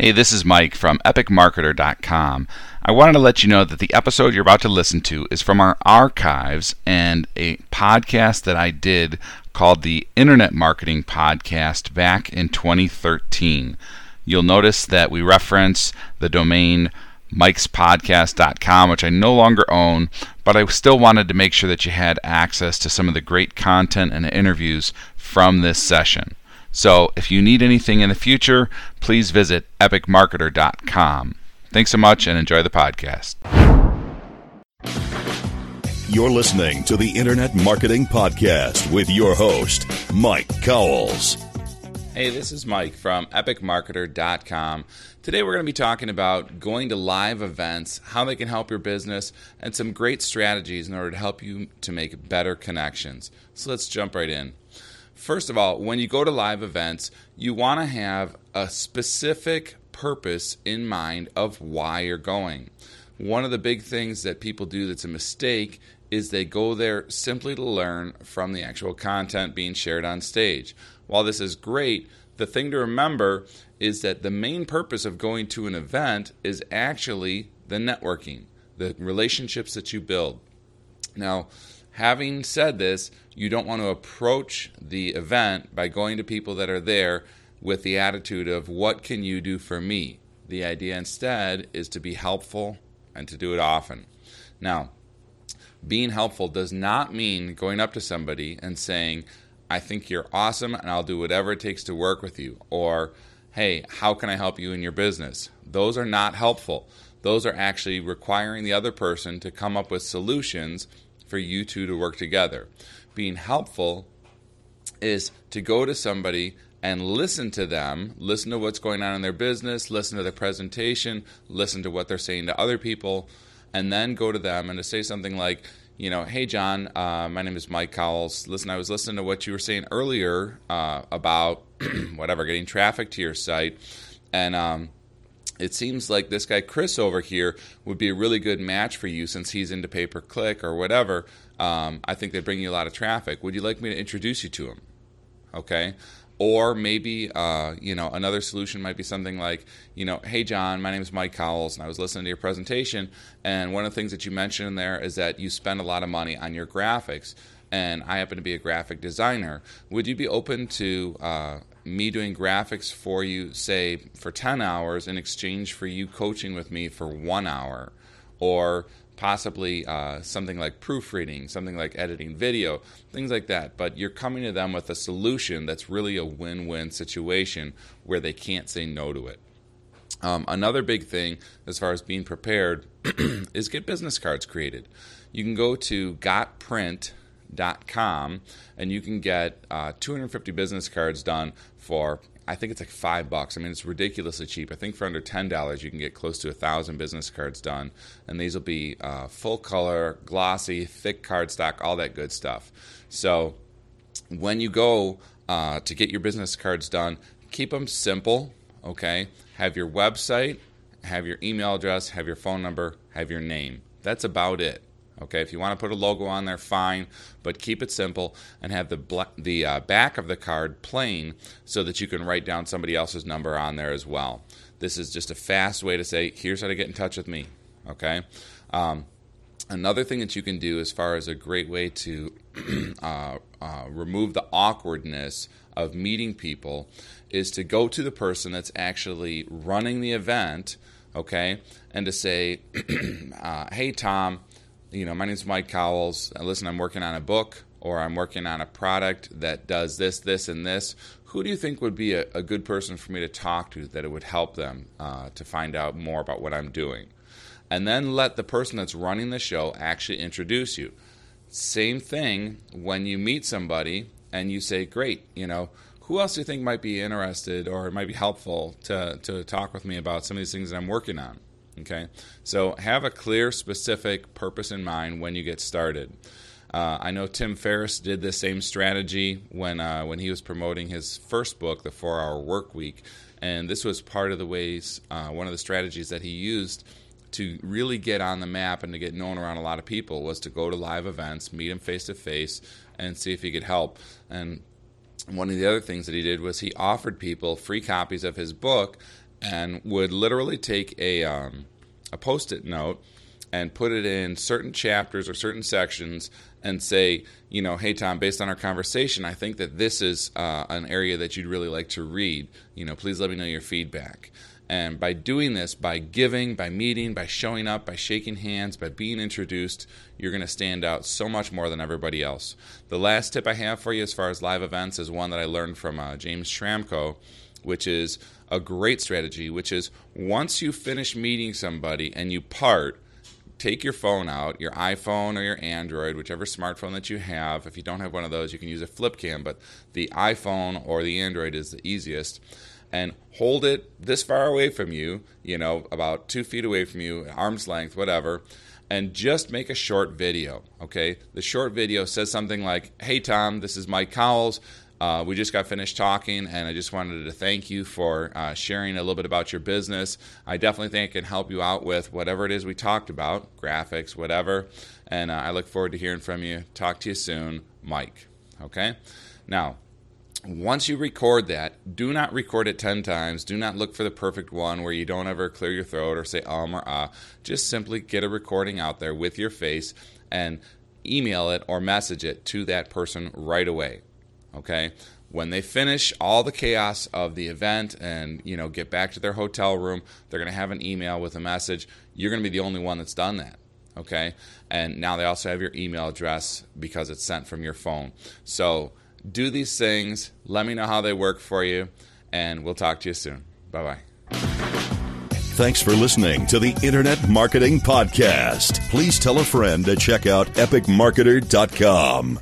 Hey, this is Mike from epicmarketer.com. I wanted to let you know that the episode you're about to listen to is from our archives and a podcast that I did called the Internet Marketing Podcast back in 2013. You'll notice that we reference the domain mikespodcast.com, which I no longer own, but I still wanted to make sure that you had access to some of the great content and interviews from this session. So if you need anything in the future, please visit epicmarketer.com. Thanks so much and enjoy the podcast. You're listening to the Internet Marketing Podcast with your host, Mike Cowles. Hey, this is Mike from epicmarketer.com. Today we're going to be talking about going to live events, how they can help your business, and some great strategies in order to help you to make better connections. So let's jump right in. First of all, when you go to live events, you want to have a specific purpose in mind of why you're going. One of the big things that people do that's a mistake is they go there simply to learn from the actual content being shared on stage. While this is great, the thing to remember is that the main purpose of going to an event is actually the networking, the relationships that you build. Now, Having said this, you don't want to approach the event by going to people that are there with the attitude of, What can you do for me? The idea instead is to be helpful and to do it often. Now, being helpful does not mean going up to somebody and saying, I think you're awesome and I'll do whatever it takes to work with you. Or, hey, how can I help you in your business? Those are not helpful. Those are actually requiring the other person to come up with solutions for you two to work together. Being helpful is to go to somebody and listen to them, listen to what's going on in their business, listen to their presentation, listen to what they're saying to other people, and then go to them and to say something like, you know, hey John, uh, my name is Mike Cowles. Listen, I was listening to what you were saying earlier uh, about whatever getting traffic to your site, and um, it seems like this guy Chris over here would be a really good match for you since he's into pay per click or whatever. Um, I think they bring you a lot of traffic. Would you like me to introduce you to him? Okay. Or maybe, uh, you know, another solution might be something like, you know, hey, John, my name is Mike Cowles, and I was listening to your presentation. And one of the things that you mentioned in there is that you spend a lot of money on your graphics. And I happen to be a graphic designer. Would you be open to uh, me doing graphics for you, say, for 10 hours in exchange for you coaching with me for one hour, or possibly uh, something like proofreading, something like editing video, things like that. But you're coming to them with a solution that's really a win win situation where they can't say no to it. Um, another big thing as far as being prepared is get business cards created. You can go to gotprint.com and you can get uh, 250 business cards done for I think it's like five bucks. I mean, it's ridiculously cheap. I think for under ten dollars, you can get close to a thousand business cards done, and these will be uh, full color, glossy, thick cardstock, all that good stuff. So, when you go uh, to get your business cards done, keep them simple. Okay, have your website, have your email address, have your phone number, have your name. That's about it. Okay, if you want to put a logo on there, fine, but keep it simple and have the the uh, back of the card plain so that you can write down somebody else's number on there as well. This is just a fast way to say, here's how to get in touch with me. Okay. Um, another thing that you can do, as far as a great way to uh, uh, remove the awkwardness of meeting people, is to go to the person that's actually running the event. Okay, and to say, uh, "Hey, Tom." You know, my name is Mike Cowles. Listen, I'm working on a book or I'm working on a product that does this, this, and this. Who do you think would be a, a good person for me to talk to that it would help them uh, to find out more about what I'm doing? And then let the person that's running the show actually introduce you. Same thing when you meet somebody and you say, Great, you know, who else do you think might be interested or might be helpful to, to talk with me about some of these things that I'm working on? Okay, so have a clear, specific purpose in mind when you get started. Uh, I know Tim Ferriss did the same strategy when uh, when he was promoting his first book, The Four Hour Work Week, and this was part of the ways, uh, one of the strategies that he used to really get on the map and to get known around a lot of people was to go to live events, meet him face to face, and see if he could help. And one of the other things that he did was he offered people free copies of his book and would literally take a um, a post-it note and put it in certain chapters or certain sections and say, you know, hey Tom, based on our conversation, I think that this is uh, an area that you'd really like to read. You know, please let me know your feedback. And by doing this, by giving, by meeting, by showing up, by shaking hands, by being introduced, you're going to stand out so much more than everybody else. The last tip I have for you as far as live events is one that I learned from uh, James Schramko, which is a great strategy, which is once you finish meeting somebody and you part, take your phone out, your iPhone or your Android, whichever smartphone that you have. If you don't have one of those, you can use a flip cam, but the iPhone or the Android is the easiest. And hold it this far away from you, you know, about two feet away from you, arm's length, whatever, and just make a short video. Okay. The short video says something like, Hey, Tom, this is Mike Cowles. Uh, we just got finished talking, and I just wanted to thank you for uh, sharing a little bit about your business. I definitely think it can help you out with whatever it is we talked about, graphics, whatever. And uh, I look forward to hearing from you. Talk to you soon, Mike. Okay? Now, once you record that, do not record it 10 times. Do not look for the perfect one where you don't ever clear your throat or say um or ah. Just simply get a recording out there with your face and email it or message it to that person right away. Okay? When they finish all the chaos of the event and, you know, get back to their hotel room, they're going to have an email with a message. You're going to be the only one that's done that. Okay? And now they also have your email address because it's sent from your phone. So, do these things. Let me know how they work for you, and we'll talk to you soon. Bye bye. Thanks for listening to the Internet Marketing Podcast. Please tell a friend to check out epicmarketer.com.